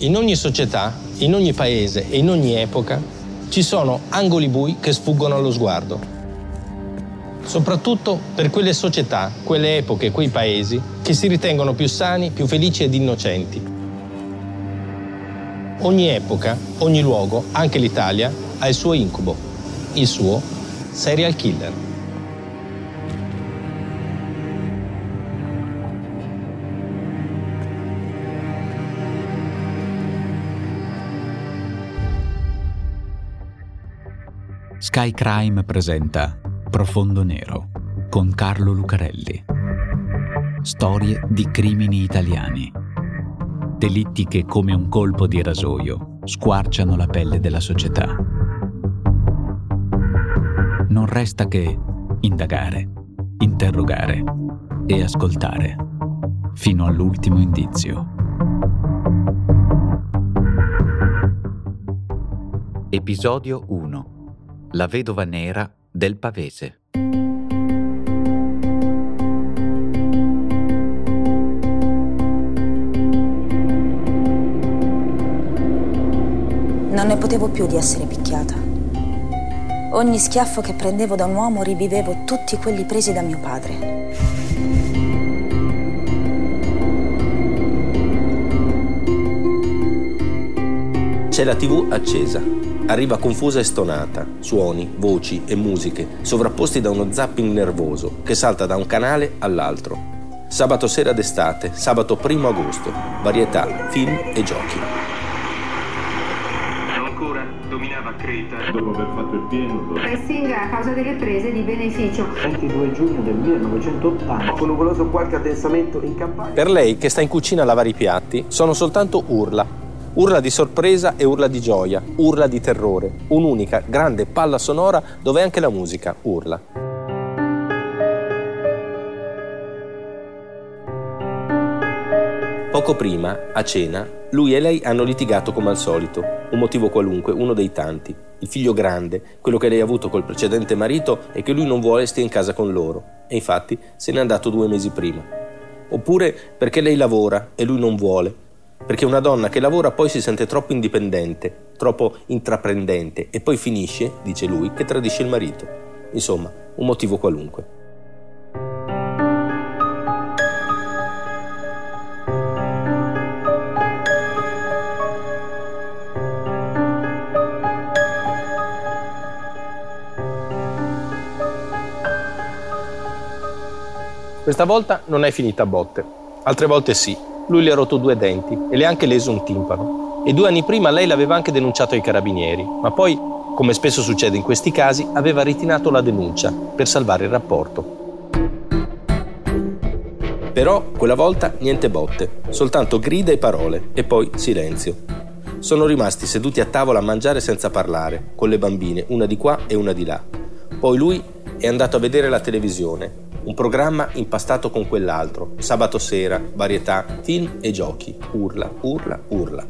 In ogni società, in ogni paese e in ogni epoca ci sono angoli bui che sfuggono allo sguardo. Soprattutto per quelle società, quelle epoche, quei paesi che si ritengono più sani, più felici ed innocenti. Ogni epoca, ogni luogo, anche l'Italia, ha il suo incubo, il suo serial killer. Sky Crime presenta Profondo Nero con Carlo Lucarelli. Storie di crimini italiani. Delitti che come un colpo di rasoio squarciano la pelle della società. Non resta che indagare, interrogare e ascoltare fino all'ultimo indizio. Episodio 1 la vedova nera del Pavese. Non ne potevo più di essere picchiata. Ogni schiaffo che prendevo da un uomo rivivevo tutti quelli presi da mio padre. C'è la tv accesa. Arriva confusa e stonata, suoni, voci e musiche, sovrapposti da uno zapping nervoso che salta da un canale all'altro. Sabato sera d'estate, sabato 1 agosto, varietà, film e giochi. Ancora dominava Creta. dopo aver fatto il pieno Pressing a causa delle prese di beneficio. 22 giugno del 1980 con nuvoloso qualche addensamento in campagna. Per lei, che sta in cucina a lavare i piatti, sono soltanto urla. Urla di sorpresa e urla di gioia, urla di terrore. Un'unica grande palla sonora dove anche la musica urla. Poco prima, a cena, lui e lei hanno litigato come al solito, un motivo qualunque, uno dei tanti. Il figlio grande, quello che lei ha avuto col precedente marito e che lui non vuole stia in casa con loro. E infatti se n'è andato due mesi prima. Oppure perché lei lavora e lui non vuole. Perché una donna che lavora poi si sente troppo indipendente, troppo intraprendente e poi finisce, dice lui, che tradisce il marito. Insomma, un motivo qualunque. Questa volta non è finita a botte. Altre volte sì. Lui le ha rotto due denti e le ha anche leso un timpano. E due anni prima lei l'aveva anche denunciato ai carabinieri, ma poi, come spesso succede in questi casi, aveva ritirato la denuncia per salvare il rapporto. Però quella volta niente botte, soltanto grida e parole e poi silenzio. Sono rimasti seduti a tavola a mangiare senza parlare, con le bambine, una di qua e una di là. Poi lui è andato a vedere la televisione, un programma impastato con quell'altro, sabato sera, varietà, film e giochi, urla, urla, urla.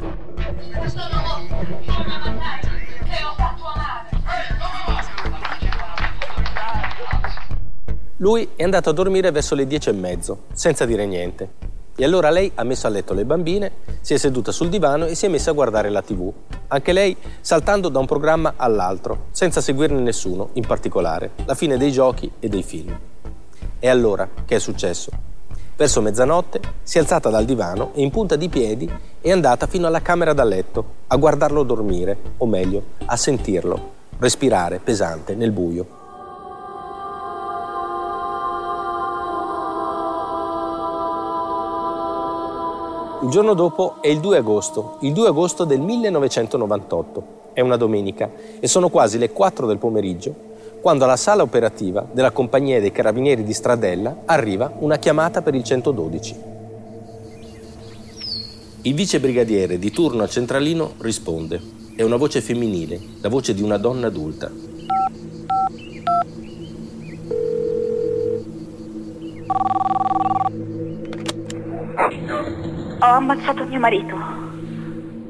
Lui è andato a dormire verso le dieci e mezzo, senza dire niente. E allora lei ha messo a letto le bambine, si è seduta sul divano e si è messa a guardare la tv. Anche lei saltando da un programma all'altro, senza seguirne nessuno in particolare. La fine dei giochi e dei film. E allora, che è successo? Verso mezzanotte si è alzata dal divano e in punta di piedi è andata fino alla camera da letto a guardarlo dormire, o meglio, a sentirlo, respirare pesante nel buio. Il giorno dopo è il 2 agosto, il 2 agosto del 1998. È una domenica e sono quasi le 4 del pomeriggio quando alla sala operativa della compagnia dei carabinieri di Stradella arriva una chiamata per il 112. Il vice brigadiere di turno al centralino risponde. È una voce femminile, la voce di una donna adulta. Ho ammazzato mio marito.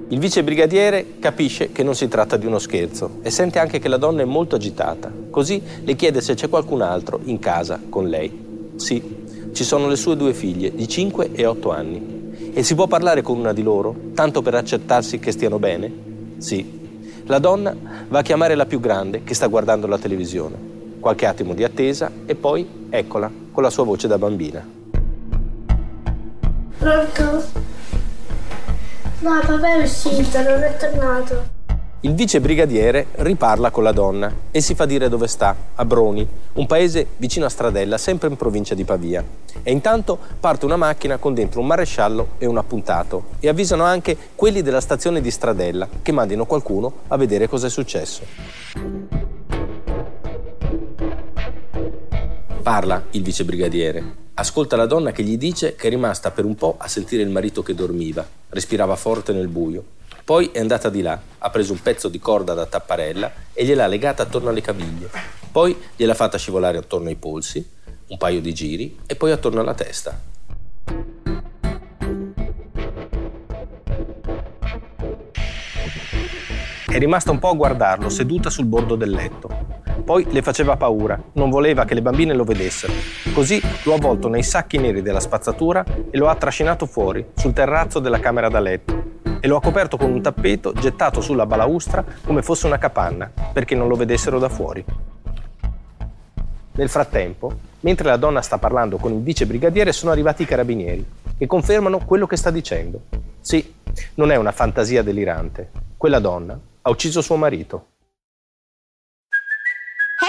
Il vice brigadiere capisce che non si tratta di uno scherzo e sente anche che la donna è molto agitata. Così le chiede se c'è qualcun altro in casa con lei. Sì, ci sono le sue due figlie di 5 e 8 anni. E si può parlare con una di loro, tanto per accertarsi che stiano bene? Sì. La donna va a chiamare la più grande che sta guardando la televisione. Qualche attimo di attesa e poi eccola con la sua voce da bambina. Pronto? No, papà è uscito, non è tornato. Il vice brigadiere riparla con la donna e si fa dire dove sta, a Broni, un paese vicino a Stradella, sempre in provincia di Pavia. E intanto parte una macchina con dentro un maresciallo e un appuntato e avvisano anche quelli della stazione di Stradella che mandino qualcuno a vedere cosa è successo. Parla il vice brigadiere. Ascolta la donna che gli dice che è rimasta per un po' a sentire il marito che dormiva, respirava forte nel buio. Poi è andata di là, ha preso un pezzo di corda da tapparella e gliel'ha legata attorno alle caviglie. Poi gliel'ha fatta scivolare attorno ai polsi, un paio di giri e poi attorno alla testa. È rimasta un po' a guardarlo, seduta sul bordo del letto. Poi le faceva paura, non voleva che le bambine lo vedessero. Così lo ha avvolto nei sacchi neri della spazzatura e lo ha trascinato fuori, sul terrazzo della camera da letto. E lo ha coperto con un tappeto gettato sulla balaustra come fosse una capanna, perché non lo vedessero da fuori. Nel frattempo, mentre la donna sta parlando con il vice brigadiere, sono arrivati i carabinieri, che confermano quello che sta dicendo. Sì, non è una fantasia delirante. Quella donna ha ucciso suo marito.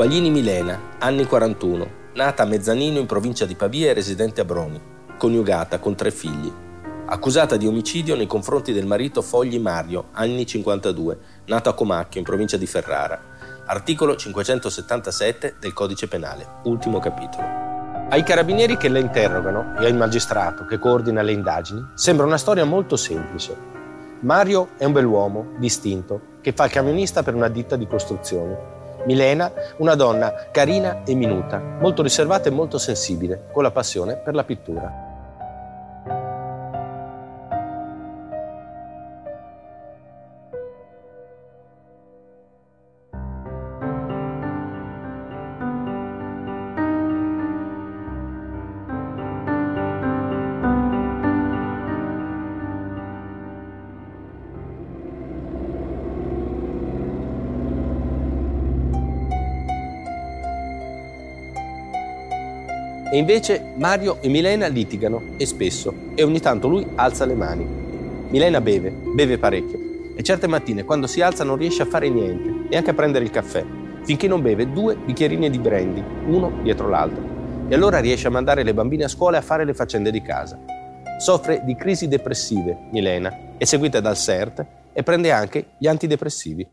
Quaglini Milena, anni 41, nata a Mezzanino in provincia di Pavia e residente a Broni, coniugata con tre figli. Accusata di omicidio nei confronti del marito Fogli Mario, anni 52, nato a Comacchio in provincia di Ferrara. Articolo 577 del Codice Penale, ultimo capitolo. Ai carabinieri che la interrogano e al magistrato che coordina le indagini sembra una storia molto semplice. Mario è un bell'uomo, distinto, che fa il camionista per una ditta di costruzioni Milena, una donna carina e minuta, molto riservata e molto sensibile, con la passione per la pittura. E invece Mario e Milena litigano e spesso e ogni tanto lui alza le mani. Milena beve, beve parecchio e certe mattine quando si alza non riesce a fare niente e anche a prendere il caffè, finché non beve due bicchierini di brandy, uno dietro l'altro. E allora riesce a mandare le bambine a scuola e a fare le faccende di casa. Soffre di crisi depressive, Milena, è seguita dal CERT e prende anche gli antidepressivi.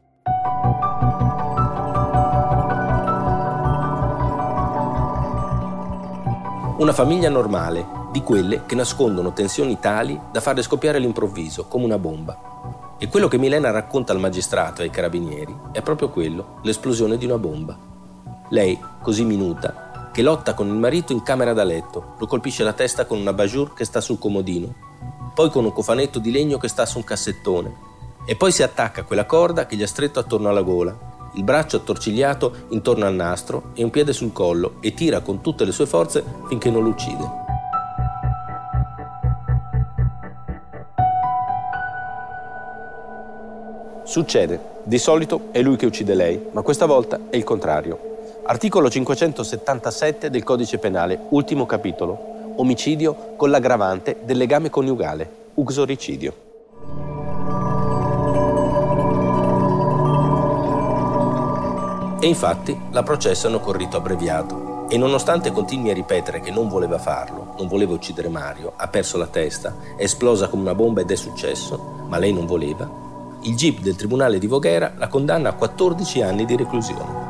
Una famiglia normale, di quelle che nascondono tensioni tali da farle scoppiare all'improvviso, come una bomba. E quello che Milena racconta al magistrato e ai carabinieri è proprio quello, l'esplosione di una bomba. Lei, così minuta, che lotta con il marito in camera da letto, lo colpisce la testa con una bajour che sta sul comodino, poi con un cofanetto di legno che sta su un cassettone, e poi si attacca a quella corda che gli ha stretto attorno alla gola il braccio attorcigliato intorno al nastro e un piede sul collo e tira con tutte le sue forze finché non lo uccide. Succede, di solito è lui che uccide lei, ma questa volta è il contrario. Articolo 577 del Codice Penale, ultimo capitolo. Omicidio con l'aggravante del legame coniugale, uxoricidio. E infatti la processano con rito abbreviato. E nonostante continui a ripetere che non voleva farlo, non voleva uccidere Mario, ha perso la testa, è esplosa come una bomba ed è successo, ma lei non voleva, il GIP del Tribunale di Voghera la condanna a 14 anni di reclusione.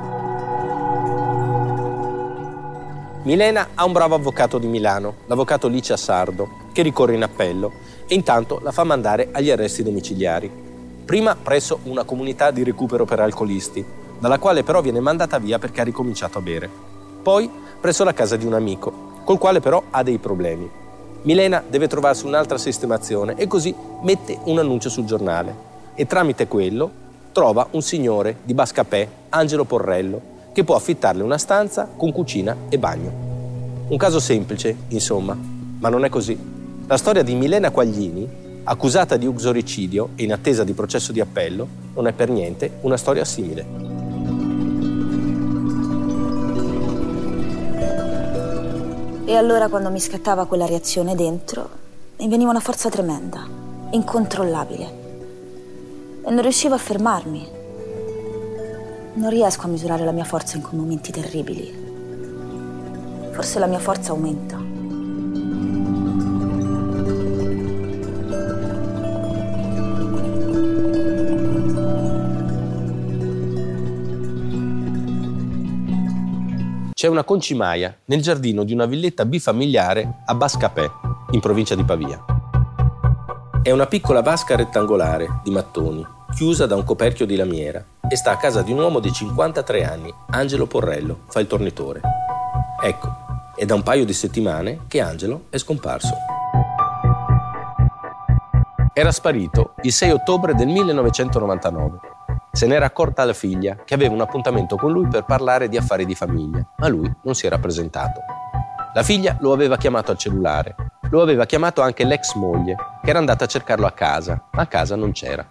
Milena ha un bravo avvocato di Milano, l'avvocato Licia Sardo, che ricorre in appello e intanto la fa mandare agli arresti domiciliari. Prima presso una comunità di recupero per alcolisti, dalla quale però viene mandata via perché ha ricominciato a bere. Poi presso la casa di un amico, col quale però ha dei problemi. Milena deve trovarsi un'altra sistemazione e così mette un annuncio sul giornale e tramite quello trova un signore di Bascapè, Angelo Porrello, che può affittarle una stanza con cucina e bagno. Un caso semplice, insomma, ma non è così. La storia di Milena Quaglini, accusata di uxoricidio e in attesa di processo di appello, non è per niente una storia simile. E allora quando mi scattava quella reazione dentro, mi veniva una forza tremenda, incontrollabile. E non riuscivo a fermarmi, non riesco a misurare la mia forza in quei momenti terribili. Forse la mia forza aumenta. C'è una concimaia nel giardino di una villetta bifamiliare a Bascapè, in provincia di Pavia. È una piccola vasca rettangolare di mattoni, chiusa da un coperchio di lamiera e sta a casa di un uomo di 53 anni, Angelo Porrello, fa il tornitore. Ecco, è da un paio di settimane che Angelo è scomparso. Era sparito il 6 ottobre del 1999. Se n'era accorta la figlia che aveva un appuntamento con lui per parlare di affari di famiglia, ma lui non si era presentato. La figlia lo aveva chiamato al cellulare, lo aveva chiamato anche l'ex moglie, che era andata a cercarlo a casa, ma a casa non c'era.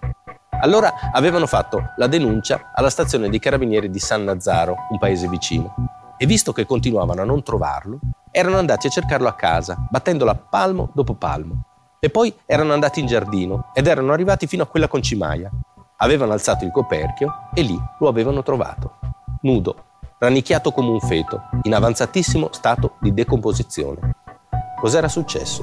Allora avevano fatto la denuncia alla stazione dei carabinieri di San Nazzaro, un paese vicino. E visto che continuavano a non trovarlo, erano andati a cercarlo a casa, battendola palmo dopo palmo. E poi erano andati in giardino ed erano arrivati fino a quella concimaia. Avevano alzato il coperchio e lì lo avevano trovato. Nudo, rannicchiato come un feto, in avanzatissimo stato di decomposizione. Cos'era successo?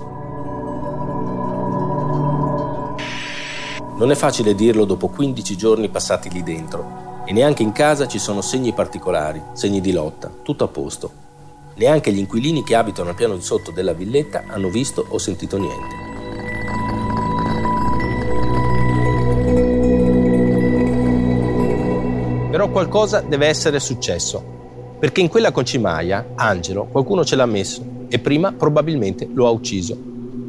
Non è facile dirlo dopo 15 giorni passati lì dentro e neanche in casa ci sono segni particolari, segni di lotta, tutto a posto. Neanche gli inquilini che abitano al piano di sotto della villetta hanno visto o sentito niente. Però qualcosa deve essere successo, perché in quella concimaia, Angelo, qualcuno ce l'ha messo e prima probabilmente lo ha ucciso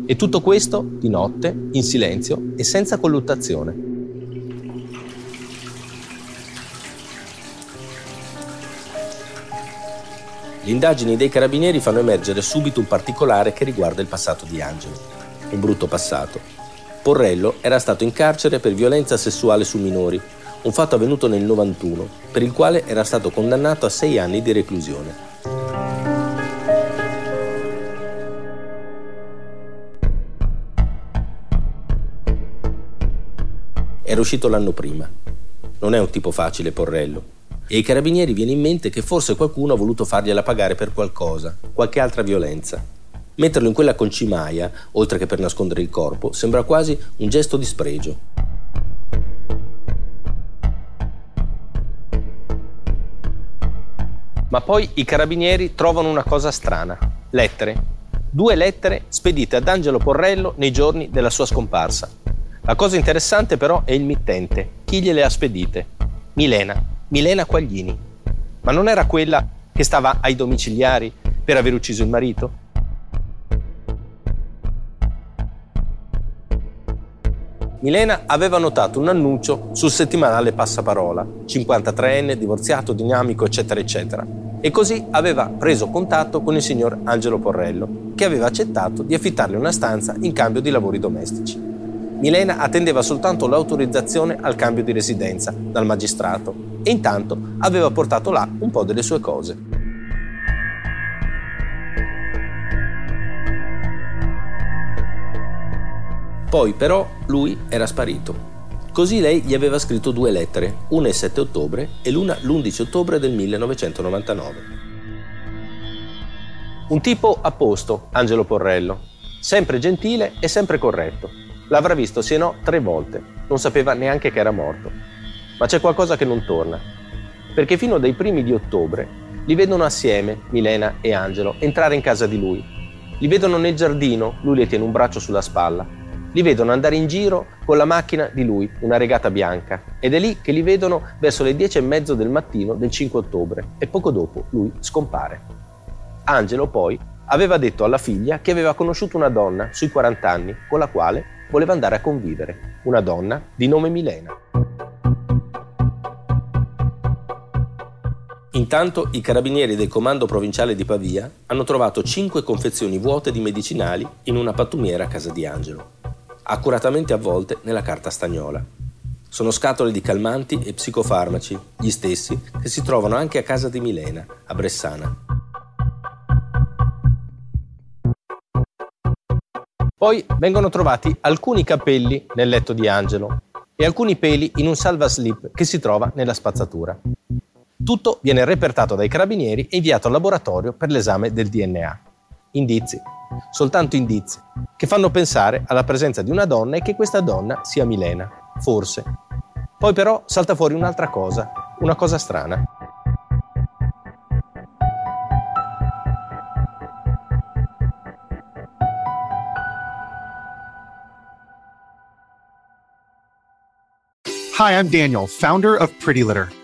e tutto questo di notte, in silenzio e senza colluttazione. Le indagini dei carabinieri fanno emergere subito un particolare che riguarda il passato di Angelo. Un brutto passato. Porrello era stato in carcere per violenza sessuale su minori, un fatto avvenuto nel 91, per il quale era stato condannato a sei anni di reclusione. Era uscito l'anno prima. Non è un tipo facile, Porrello. E ai carabinieri viene in mente che forse qualcuno ha voluto fargliela pagare per qualcosa, qualche altra violenza. Metterlo in quella concimaia, oltre che per nascondere il corpo, sembra quasi un gesto di spregio. Ma poi i carabinieri trovano una cosa strana. Lettere. Due lettere spedite ad Angelo Porrello nei giorni della sua scomparsa. La cosa interessante però è il mittente. Chi gliele ha spedite? Milena. Milena Quaglini. Ma non era quella che stava ai domiciliari per aver ucciso il marito? Milena aveva notato un annuncio sul settimanale Passaparola, 53enne, divorziato, dinamico, eccetera, eccetera. E così aveva preso contatto con il signor Angelo Porrello, che aveva accettato di affittarle una stanza in cambio di lavori domestici. Milena attendeva soltanto l'autorizzazione al cambio di residenza dal magistrato e intanto aveva portato là un po' delle sue cose. Poi però lui era sparito. Così lei gli aveva scritto due lettere, una il 7 ottobre e l'una l'11 ottobre del 1999. Un tipo a posto, Angelo Porrello, sempre gentile e sempre corretto. L'avrà visto sì e no tre volte, non sapeva neanche che era morto. Ma c'è qualcosa che non torna, perché fino dai primi di ottobre li vedono assieme, Milena e Angelo, entrare in casa di lui. Li vedono nel giardino, lui le tiene un braccio sulla spalla, li vedono andare in giro con la macchina di lui, una regata bianca, ed è lì che li vedono verso le dieci e mezzo del mattino del 5 ottobre e poco dopo lui scompare. Angelo poi aveva detto alla figlia che aveva conosciuto una donna sui 40 anni con la quale voleva andare a convivere, una donna di nome Milena. Intanto i carabinieri del comando provinciale di Pavia hanno trovato cinque confezioni vuote di medicinali in una pattumiera a casa di Angelo accuratamente avvolte nella carta stagnola. Sono scatole di calmanti e psicofarmaci, gli stessi che si trovano anche a casa di Milena, a Bressana. Poi vengono trovati alcuni capelli nel letto di Angelo e alcuni peli in un salvaslip che si trova nella spazzatura. Tutto viene repertato dai carabinieri e inviato al laboratorio per l'esame del DNA. Indizi soltanto indizi, che fanno pensare alla presenza di una donna e che questa donna sia Milena, forse. Poi però salta fuori un'altra cosa, una cosa strana. Hi, I'm Daniel, founder of Pretty Litter.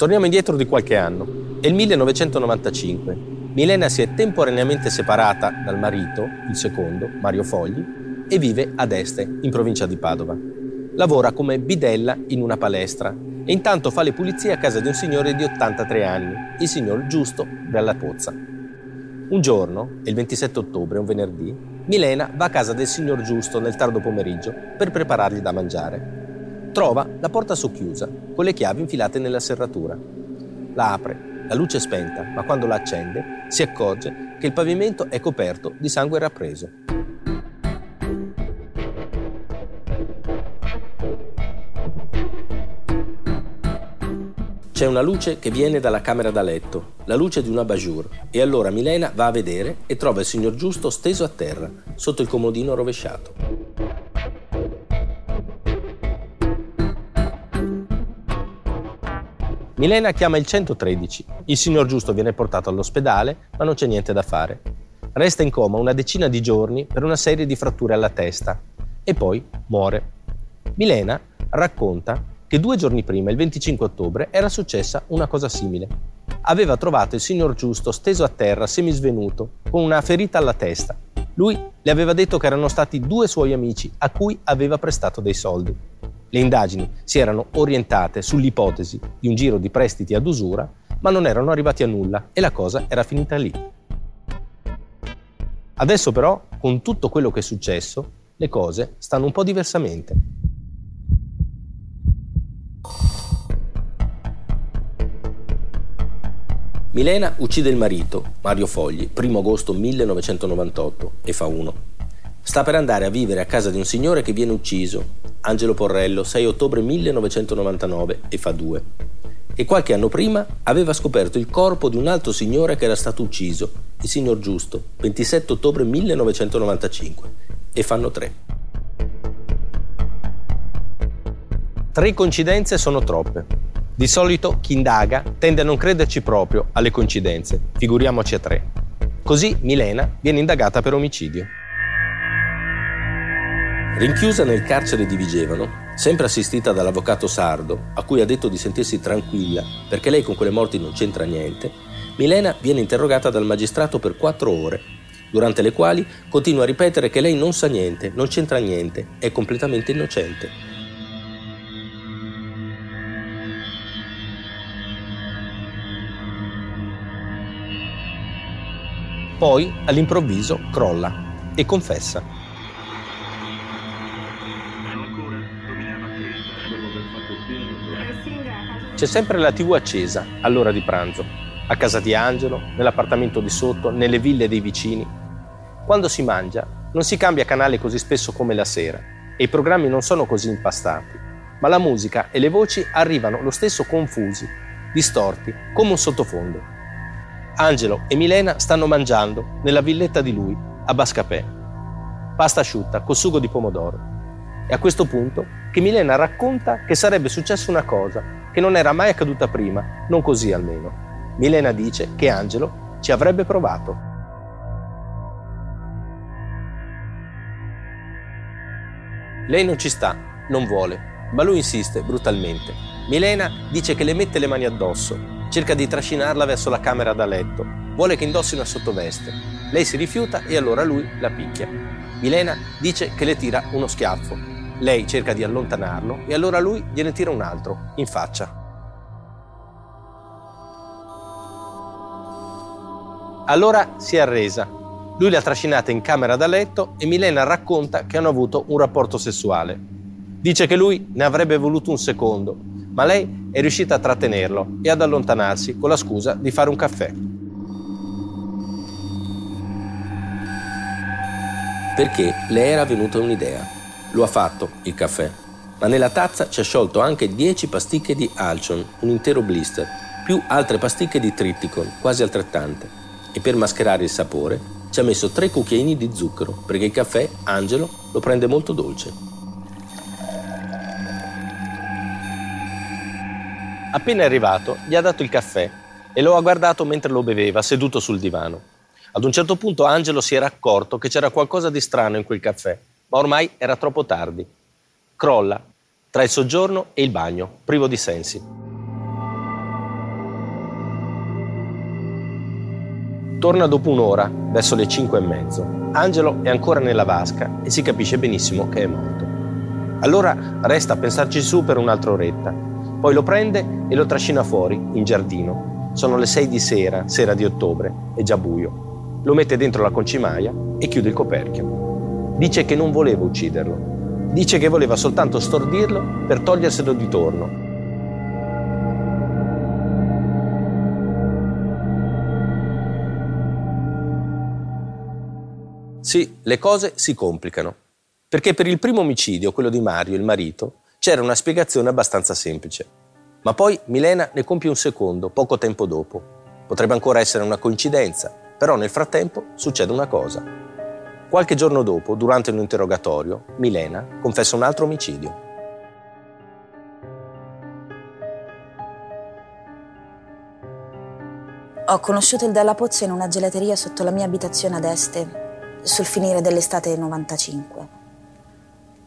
Torniamo indietro di qualche anno. È il 1995. Milena si è temporaneamente separata dal marito, il secondo, Mario Fogli, e vive ad Este, in provincia di Padova. Lavora come bidella in una palestra e intanto fa le pulizie a casa di un signore di 83 anni, il signor Giusto Bella Pozza. Un giorno, il 27 ottobre, un venerdì, Milena va a casa del signor Giusto nel tardo pomeriggio per preparargli da mangiare. Trova la porta socchiusa, con le chiavi infilate nella serratura. La apre, la luce è spenta, ma quando la accende si accorge che il pavimento è coperto di sangue rappreso. C'è una luce che viene dalla camera da letto, la luce di una bajour, e allora Milena va a vedere e trova il signor Giusto steso a terra, sotto il comodino rovesciato. Milena chiama il 113. Il signor Giusto viene portato all'ospedale, ma non c'è niente da fare. Resta in coma una decina di giorni per una serie di fratture alla testa e poi muore. Milena racconta che due giorni prima, il 25 ottobre, era successa una cosa simile. Aveva trovato il signor Giusto steso a terra, semisvenuto, con una ferita alla testa. Lui le aveva detto che erano stati due suoi amici a cui aveva prestato dei soldi. Le indagini si erano orientate sull'ipotesi di un giro di prestiti ad usura, ma non erano arrivati a nulla e la cosa era finita lì. Adesso però, con tutto quello che è successo, le cose stanno un po' diversamente. Milena uccide il marito, Mario Fogli, 1 agosto 1998 e fa uno. Sta per andare a vivere a casa di un signore che viene ucciso, Angelo Porrello, 6 ottobre 1999 e fa due. E qualche anno prima aveva scoperto il corpo di un altro signore che era stato ucciso, il signor Giusto, 27 ottobre 1995 e fanno tre. Tre coincidenze sono troppe. Di solito chi indaga tende a non crederci proprio alle coincidenze, figuriamoci a tre. Così Milena viene indagata per omicidio. Rinchiusa nel carcere di Vigevano, Sempre assistita dall'avvocato sardo, a cui ha detto di sentirsi tranquilla perché lei con quelle morti non c'entra niente, Milena viene interrogata dal magistrato per quattro ore, durante le quali continua a ripetere che lei non sa niente, non c'entra niente, è completamente innocente. Poi, all'improvviso, crolla e confessa. C'è sempre la TV accesa all'ora di pranzo, a casa di Angelo, nell'appartamento di sotto, nelle ville dei vicini. Quando si mangia non si cambia canale così spesso come la sera e i programmi non sono così impastati, ma la musica e le voci arrivano lo stesso confusi, distorti, come un sottofondo. Angelo e Milena stanno mangiando nella villetta di lui, a Bascapè. Pasta asciutta col sugo di pomodoro. E a questo punto che Milena racconta che sarebbe successa una cosa che non era mai accaduta prima, non così almeno. Milena dice che Angelo ci avrebbe provato. Lei non ci sta, non vuole, ma lui insiste brutalmente. Milena dice che le mette le mani addosso, cerca di trascinarla verso la camera da letto, vuole che indossi una sottoveste. Lei si rifiuta e allora lui la picchia. Milena dice che le tira uno schiaffo, lei cerca di allontanarlo e allora lui gliene tira un altro, in faccia. Allora si è arresa. Lui l'ha trascinata in camera da letto e Milena racconta che hanno avuto un rapporto sessuale. Dice che lui ne avrebbe voluto un secondo, ma lei è riuscita a trattenerlo e ad allontanarsi con la scusa di fare un caffè. Perché le era venuta un'idea. Lo ha fatto, il caffè. Ma nella tazza ci ha sciolto anche 10 pasticche di Alcion, un intero blister, più altre pasticche di Tritticon, quasi altrettante. E per mascherare il sapore ci ha messo tre cucchiaini di zucchero, perché il caffè, Angelo, lo prende molto dolce. Appena arrivato, gli ha dato il caffè e lo ha guardato mentre lo beveva, seduto sul divano. Ad un certo punto Angelo si era accorto che c'era qualcosa di strano in quel caffè ma ormai era troppo tardi. Crolla tra il soggiorno e il bagno, privo di sensi. Torna dopo un'ora, verso le cinque e mezzo. Angelo è ancora nella vasca e si capisce benissimo che è morto. Allora resta a pensarci su per un'altra oretta. Poi lo prende e lo trascina fuori, in giardino. Sono le sei di sera, sera di ottobre, è già buio. Lo mette dentro la concimaia e chiude il coperchio. Dice che non voleva ucciderlo. Dice che voleva soltanto stordirlo per toglierselo di torno. Sì, le cose si complicano. Perché per il primo omicidio, quello di Mario, il marito, c'era una spiegazione abbastanza semplice. Ma poi Milena ne compie un secondo, poco tempo dopo. Potrebbe ancora essere una coincidenza, però nel frattempo succede una cosa. Qualche giorno dopo, durante un interrogatorio, Milena confessa un altro omicidio. Ho conosciuto il Della Pozza in una gelateria sotto la mia abitazione ad Este, sul finire dell'estate 95.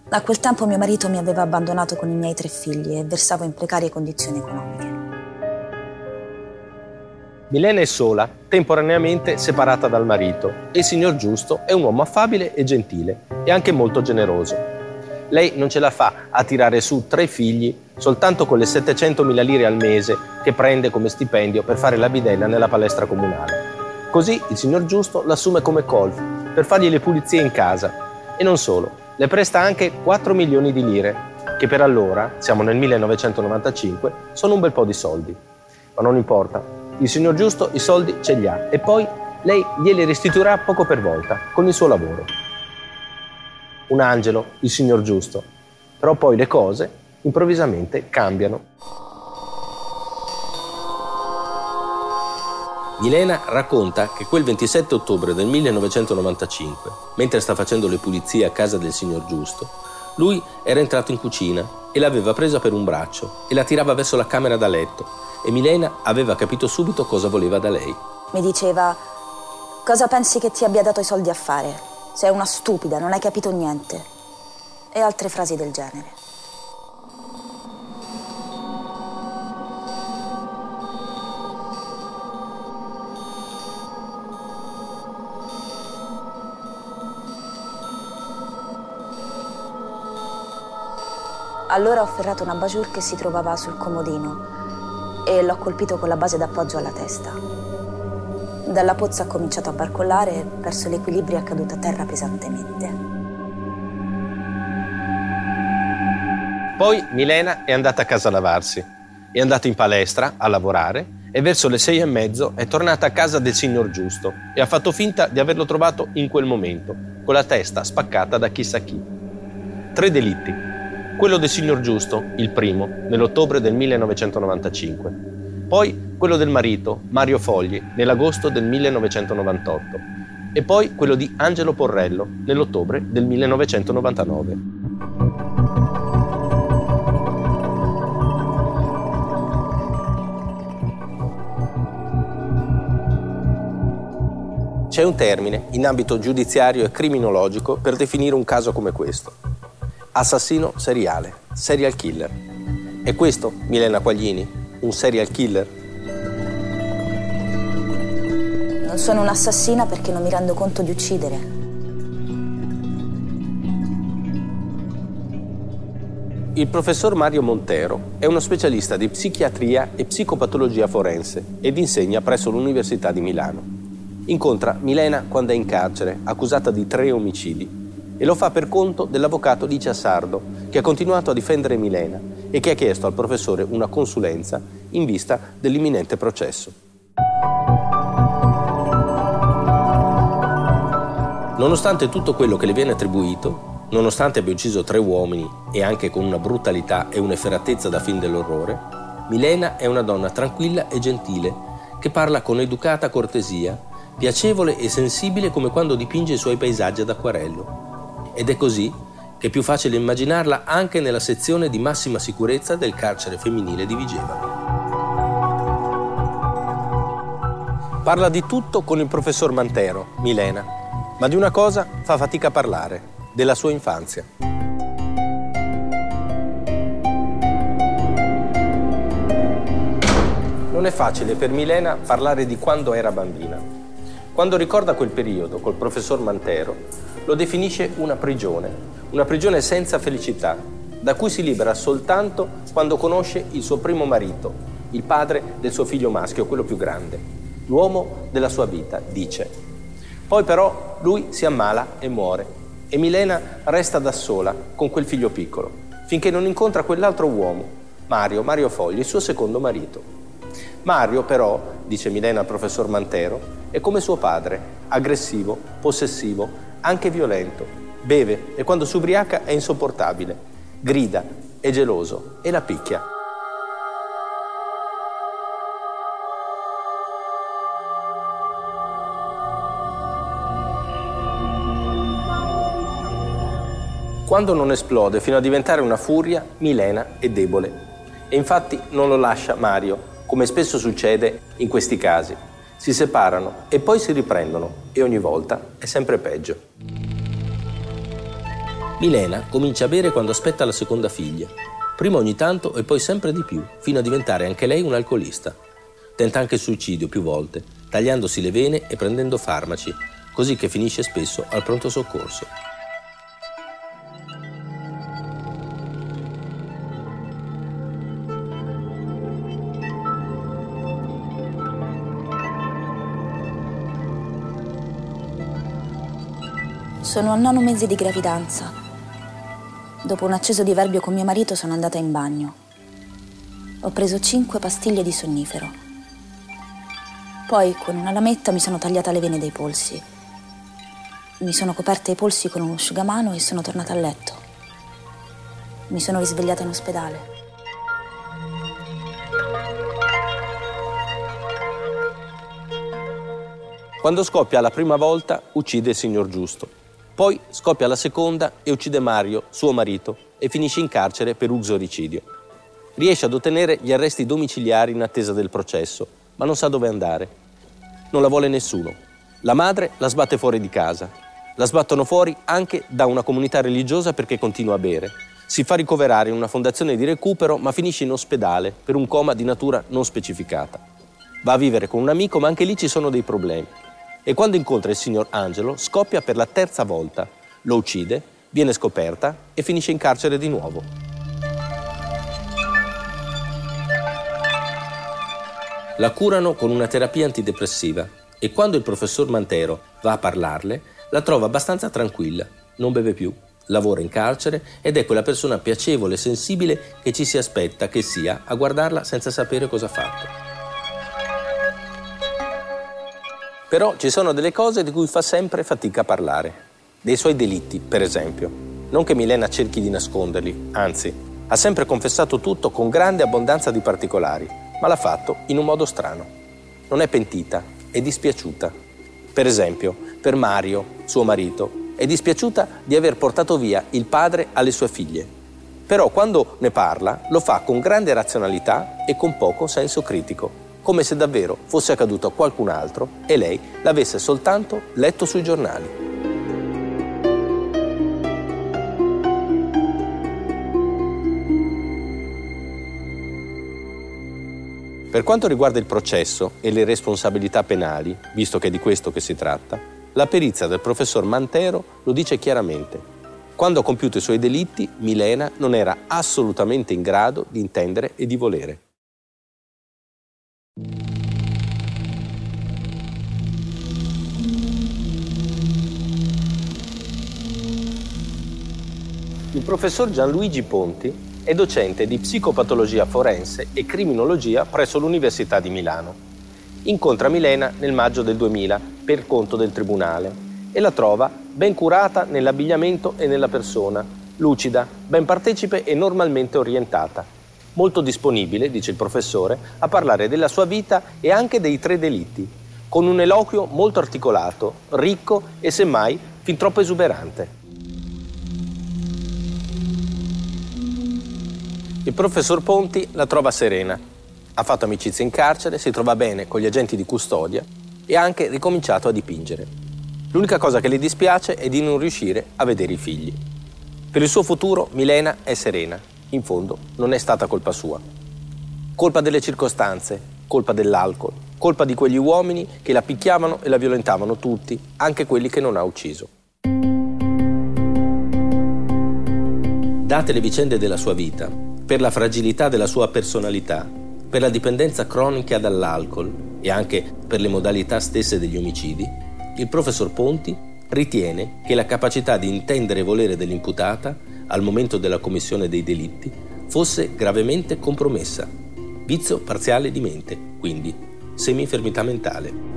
A quel tempo mio marito mi aveva abbandonato con i miei tre figli e versavo in precarie condizioni economiche. Milena è sola, temporaneamente separata dal marito e il signor Giusto è un uomo affabile e gentile e anche molto generoso. Lei non ce la fa a tirare su tre figli soltanto con le 700.000 lire al mese che prende come stipendio per fare la bidella nella palestra comunale. Così il signor Giusto l'assume come colf per fargli le pulizie in casa e non solo, le presta anche 4 milioni di lire, che per allora, siamo nel 1995, sono un bel po' di soldi. Ma non importa, il signor giusto i soldi ce li ha e poi lei glieli restituirà poco per volta con il suo lavoro. Un angelo, il signor giusto. Però poi le cose improvvisamente cambiano. Milena racconta che quel 27 ottobre del 1995, mentre sta facendo le pulizie a casa del signor Giusto, lui era entrato in cucina e l'aveva presa per un braccio e la tirava verso la camera da letto e Milena aveva capito subito cosa voleva da lei. Mi diceva, cosa pensi che ti abbia dato i soldi a fare? Sei una stupida, non hai capito niente. E altre frasi del genere. Allora ho afferrato una bajour che si trovava sul comodino e l'ho colpito con la base d'appoggio alla testa. Dalla pozza ha cominciato a barcollare e perso l'equilibrio e è caduto a terra pesantemente. Poi Milena è andata a casa a lavarsi, è andata in palestra a lavorare e verso le sei e mezzo è tornata a casa del signor Giusto e ha fatto finta di averlo trovato in quel momento, con la testa spaccata da chissà chi. Tre delitti. Quello del signor Giusto, il primo, nell'ottobre del 1995. Poi quello del marito, Mario Fogli, nell'agosto del 1998. E poi quello di Angelo Porrello, nell'ottobre del 1999. C'è un termine in ambito giudiziario e criminologico per definire un caso come questo. Assassino seriale, serial killer. È questo, Milena Quaglini, un serial killer? Non sono un'assassina perché non mi rendo conto di uccidere. Il professor Mario Montero è uno specialista di psichiatria e psicopatologia forense ed insegna presso l'Università di Milano. Incontra Milena quando è in carcere, accusata di tre omicidi, e lo fa per conto dell'avvocato Licia Sardo, che ha continuato a difendere Milena e che ha chiesto al professore una consulenza in vista dell'imminente processo. Nonostante tutto quello che le viene attribuito, nonostante abbia ucciso tre uomini e anche con una brutalità e un'efferatezza da fin dell'orrore, Milena è una donna tranquilla e gentile che parla con educata cortesia piacevole e sensibile come quando dipinge i suoi paesaggi ad acquarello. Ed è così che è più facile immaginarla anche nella sezione di massima sicurezza del carcere femminile di Vigeva. Parla di tutto con il professor Mantero, Milena, ma di una cosa fa fatica a parlare, della sua infanzia. Non è facile per Milena parlare di quando era bambina. Quando ricorda quel periodo col professor Mantero, lo definisce una prigione, una prigione senza felicità, da cui si libera soltanto quando conosce il suo primo marito, il padre del suo figlio maschio, quello più grande, l'uomo della sua vita, dice. Poi però lui si ammala e muore e Milena resta da sola con quel figlio piccolo, finché non incontra quell'altro uomo, Mario, Mario Fogli, il suo secondo marito. Mario però, dice Milena al professor Mantero, è come suo padre, aggressivo, possessivo, anche violento. Beve e quando si ubriaca è insopportabile. Grida, è geloso e la picchia. Quando non esplode fino a diventare una furia, Milena è debole. E infatti non lo lascia Mario, come spesso succede in questi casi si separano e poi si riprendono e ogni volta è sempre peggio. Milena comincia a bere quando aspetta la seconda figlia, prima ogni tanto e poi sempre di più, fino a diventare anche lei un alcolista. Tenta anche il suicidio più volte, tagliandosi le vene e prendendo farmaci, così che finisce spesso al pronto soccorso. Sono a nono mese di gravidanza. Dopo un acceso diverbio con mio marito sono andata in bagno. Ho preso cinque pastiglie di sonnifero. Poi con una lametta mi sono tagliata le vene dei polsi. Mi sono coperta i polsi con un asciugamano e sono tornata a letto. Mi sono risvegliata in ospedale. Quando scoppia la prima volta, uccide il signor Giusto. Poi scoppia la seconda e uccide Mario, suo marito, e finisce in carcere per uxoricidio. Riesce ad ottenere gli arresti domiciliari in attesa del processo, ma non sa dove andare. Non la vuole nessuno. La madre la sbatte fuori di casa. La sbattono fuori anche da una comunità religiosa perché continua a bere. Si fa ricoverare in una fondazione di recupero, ma finisce in ospedale per un coma di natura non specificata. Va a vivere con un amico, ma anche lì ci sono dei problemi e quando incontra il signor Angelo scoppia per la terza volta, lo uccide, viene scoperta e finisce in carcere di nuovo. La curano con una terapia antidepressiva e quando il professor Mantero va a parlarle la trova abbastanza tranquilla, non beve più, lavora in carcere ed è quella persona piacevole e sensibile che ci si aspetta che sia a guardarla senza sapere cosa ha fatto. Però ci sono delle cose di cui fa sempre fatica a parlare, dei suoi delitti, per esempio. Non che Milena cerchi di nasconderli, anzi, ha sempre confessato tutto con grande abbondanza di particolari, ma l'ha fatto in un modo strano. Non è pentita, è dispiaciuta. Per esempio, per Mario, suo marito, è dispiaciuta di aver portato via il padre alle sue figlie. Però quando ne parla lo fa con grande razionalità e con poco senso critico, come se davvero fosse accaduto a qualcun altro e lei l'avesse soltanto letto sui giornali. Per quanto riguarda il processo e le responsabilità penali, visto che è di questo che si tratta, la perizia del professor Mantero lo dice chiaramente. Quando ha compiuto i suoi delitti, Milena non era assolutamente in grado di intendere e di volere. Il professor Gianluigi Ponti è docente di psicopatologia forense e criminologia presso l'Università di Milano incontra Milena nel maggio del 2000 per conto del tribunale e la trova ben curata nell'abbigliamento e nella persona, lucida, ben partecipe e normalmente orientata. Molto disponibile, dice il professore, a parlare della sua vita e anche dei tre delitti, con un eloquio molto articolato, ricco e semmai fin troppo esuberante. Il professor Ponti la trova serena, ha fatto amicizia in carcere, si trova bene con gli agenti di custodia e ha anche ricominciato a dipingere. L'unica cosa che le dispiace è di non riuscire a vedere i figli. Per il suo futuro Milena è serena. In fondo non è stata colpa sua. Colpa delle circostanze, colpa dell'alcol, colpa di quegli uomini che la picchiavano e la violentavano tutti, anche quelli che non ha ucciso. Date le vicende della sua vita, per la fragilità della sua personalità per la dipendenza cronica dall'alcol e anche per le modalità stesse degli omicidi, il professor Ponti ritiene che la capacità di intendere e volere dell'imputata al momento della commissione dei delitti fosse gravemente compromessa. Vizio parziale di mente, quindi semi-infermità mentale.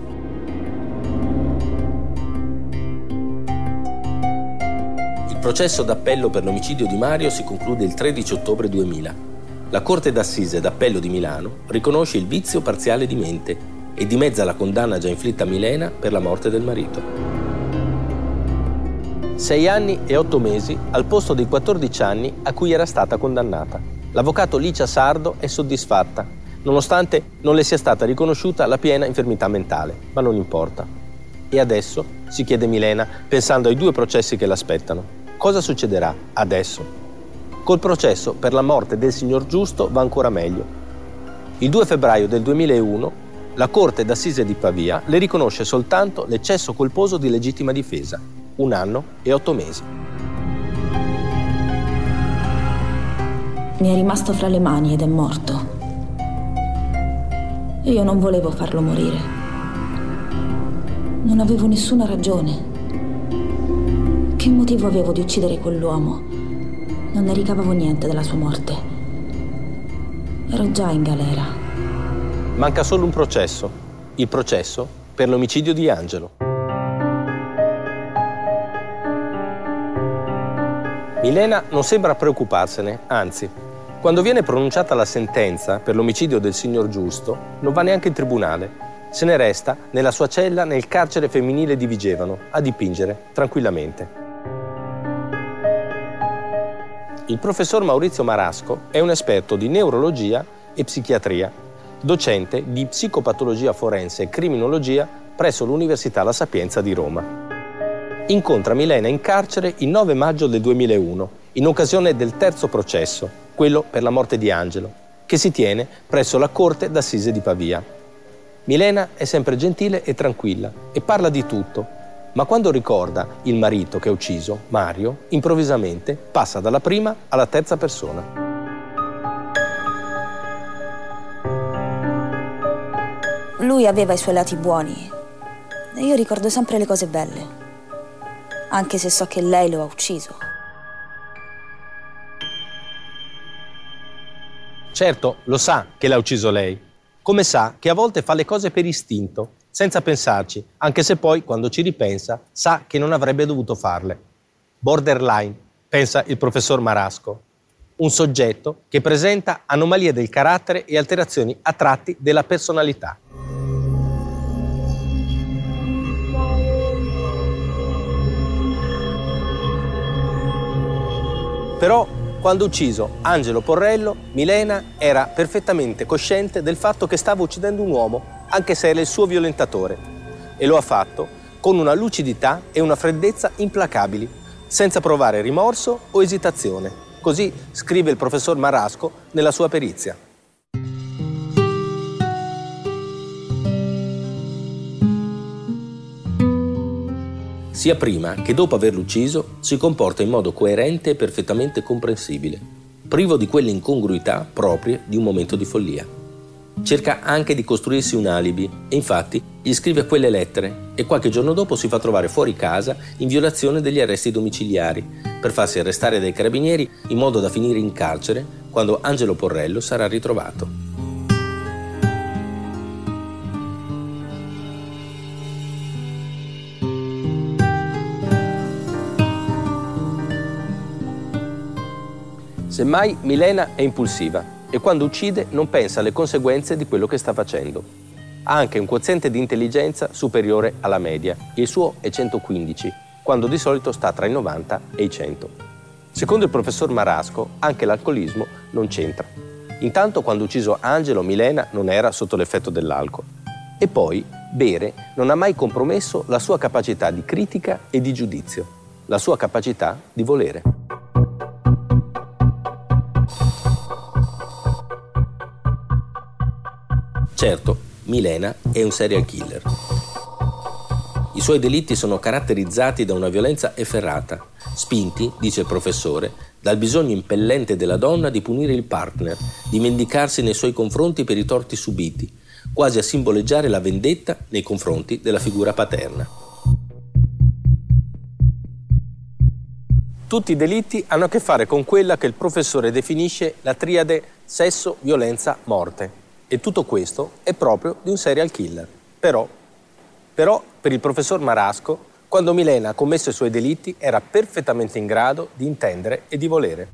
Il processo d'appello per l'omicidio di Mario si conclude il 13 ottobre 2000 la Corte d'Assise d'Appello di Milano riconosce il vizio parziale di mente e dimezza la condanna già inflitta a Milena per la morte del marito. Sei anni e otto mesi al posto dei 14 anni a cui era stata condannata. L'avvocato Licia Sardo è soddisfatta, nonostante non le sia stata riconosciuta la piena infermità mentale, ma non importa. E adesso, si chiede Milena, pensando ai due processi che l'aspettano, cosa succederà adesso? Col processo per la morte del signor Giusto va ancora meglio. Il 2 febbraio del 2001 la Corte d'Assise di Pavia le riconosce soltanto l'eccesso colposo di legittima difesa, un anno e otto mesi. Mi è rimasto fra le mani ed è morto. Io non volevo farlo morire. Non avevo nessuna ragione. Che motivo avevo di uccidere quell'uomo? Non ne ricavavo niente della sua morte. Ero già in galera. Manca solo un processo. Il processo per l'omicidio di Angelo. Milena non sembra preoccuparsene, anzi, quando viene pronunciata la sentenza per l'omicidio del signor Giusto, non va neanche in tribunale. Se ne resta nella sua cella nel carcere femminile di Vigevano a dipingere tranquillamente. Il professor Maurizio Marasco è un esperto di neurologia e psichiatria, docente di psicopatologia forense e criminologia presso l'Università La Sapienza di Roma. Incontra Milena in carcere il 9 maggio del 2001, in occasione del terzo processo, quello per la morte di Angelo, che si tiene presso la Corte d'Assise di Pavia. Milena è sempre gentile e tranquilla e parla di tutto, ma quando ricorda il marito che ha ucciso, Mario, improvvisamente passa dalla prima alla terza persona. Lui aveva i suoi lati buoni io ricordo sempre le cose belle, anche se so che lei lo ha ucciso. Certo, lo sa che l'ha ucciso lei, come sa che a volte fa le cose per istinto, senza pensarci, anche se poi, quando ci ripensa, sa che non avrebbe dovuto farle. Borderline, pensa il professor Marasco, un soggetto che presenta anomalie del carattere e alterazioni a tratti della personalità. Però quando ucciso Angelo Porrello, Milena era perfettamente cosciente del fatto che stava uccidendo un uomo, anche se era il suo violentatore. E lo ha fatto con una lucidità e una freddezza implacabili, senza provare rimorso o esitazione. Così scrive il professor Marasco nella sua perizia. Sia prima che dopo averlo ucciso, si comporta in modo coerente e perfettamente comprensibile, privo di quelle incongruità proprie di un momento di follia. Cerca anche di costruirsi un alibi e infatti gli scrive quelle lettere e qualche giorno dopo si fa trovare fuori casa in violazione degli arresti domiciliari per farsi arrestare dai carabinieri in modo da finire in carcere quando Angelo Porrello sarà ritrovato. Semmai Milena è impulsiva e quando uccide non pensa alle conseguenze di quello che sta facendo. Ha anche un quoziente di intelligenza superiore alla media, il suo è 115, quando di solito sta tra i 90 e i 100. Secondo il professor Marasco, anche l'alcolismo non c'entra. Intanto quando ucciso Angelo, Milena non era sotto l'effetto dell'alcol. E poi, bere non ha mai compromesso la sua capacità di critica e di giudizio, la sua capacità di volere. Certo, Milena è un serial killer. I suoi delitti sono caratterizzati da una violenza efferrata, spinti, dice il professore, dal bisogno impellente della donna di punire il partner, di mendicarsi nei suoi confronti per i torti subiti, quasi a simboleggiare la vendetta nei confronti della figura paterna. Tutti i delitti hanno a che fare con quella che il professore definisce la triade sesso, violenza, morte e tutto questo è proprio di un serial killer. Però, però, per il professor Marasco, quando Milena ha commesso i suoi delitti era perfettamente in grado di intendere e di volere.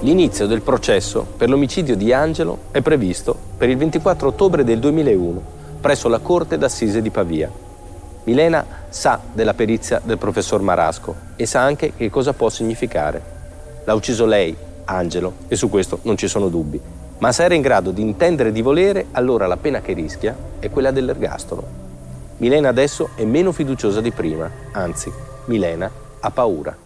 L'inizio del processo per l'omicidio di Angelo è previsto per il 24 ottobre del 2001 presso la Corte d'Assise di Pavia. Milena sa della perizia del professor Marasco e sa anche che cosa può significare. L'ha ucciso lei, Angelo, e su questo non ci sono dubbi. Ma se era in grado di intendere di volere, allora la pena che rischia è quella dell'ergastolo. Milena adesso è meno fiduciosa di prima, anzi, Milena ha paura.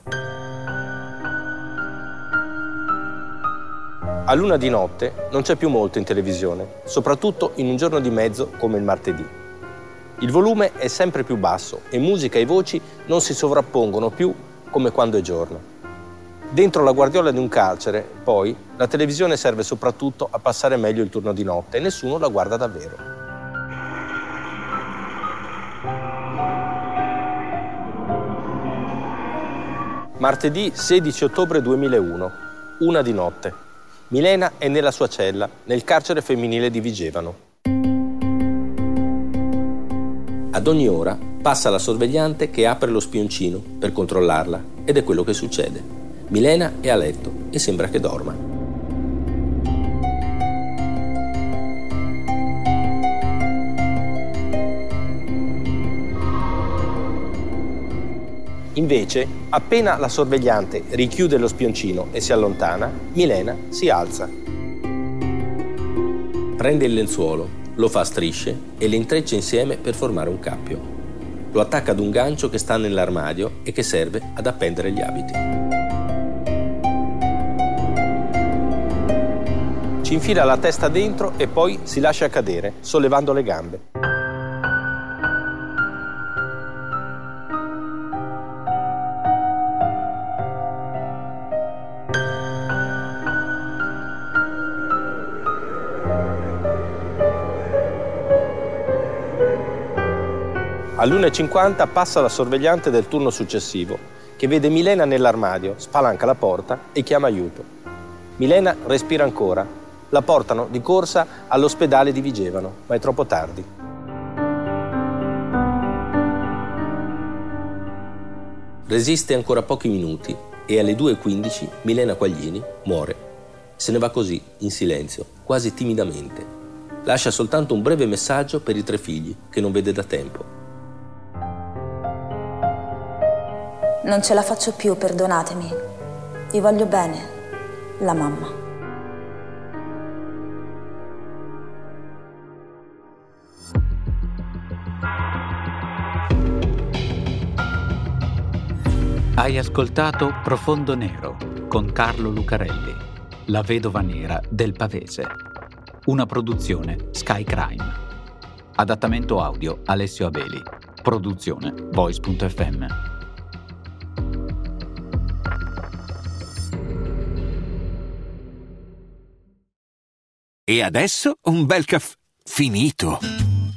A luna di notte non c'è più molto in televisione, soprattutto in un giorno di mezzo come il martedì. Il volume è sempre più basso e musica e voci non si sovrappongono più come quando è giorno. Dentro la guardiola di un carcere, poi, la televisione serve soprattutto a passare meglio il turno di notte e nessuno la guarda davvero. Martedì 16 ottobre 2001, una di notte. Milena è nella sua cella, nel carcere femminile di Vigevano. Ad ogni ora passa la sorvegliante che apre lo spioncino per controllarla ed è quello che succede. Milena è a letto e sembra che dorma. Invece, appena la sorvegliante richiude lo spioncino e si allontana, Milena si alza. Prende il lenzuolo, lo fa a strisce e le intreccia insieme per formare un cappio. Lo attacca ad un gancio che sta nell'armadio e che serve ad appendere gli abiti. Ci infila la testa dentro e poi si lascia cadere, sollevando le gambe. All'1.50 passa la sorvegliante del turno successivo, che vede Milena nell'armadio, spalanca la porta e chiama aiuto. Milena respira ancora, la portano di corsa all'ospedale di Vigevano, ma è troppo tardi. Resiste ancora pochi minuti e alle 2.15 Milena Quaglini muore. Se ne va così, in silenzio, quasi timidamente. Lascia soltanto un breve messaggio per i tre figli, che non vede da tempo. Non ce la faccio più, perdonatemi. Vi voglio bene, la mamma. Hai ascoltato Profondo Nero con Carlo Lucarelli, la vedova nera del Pavese. Una produzione Sky Crime. Adattamento audio Alessio Abeli. Produzione Voice.fm. E adesso un bel caffè finito.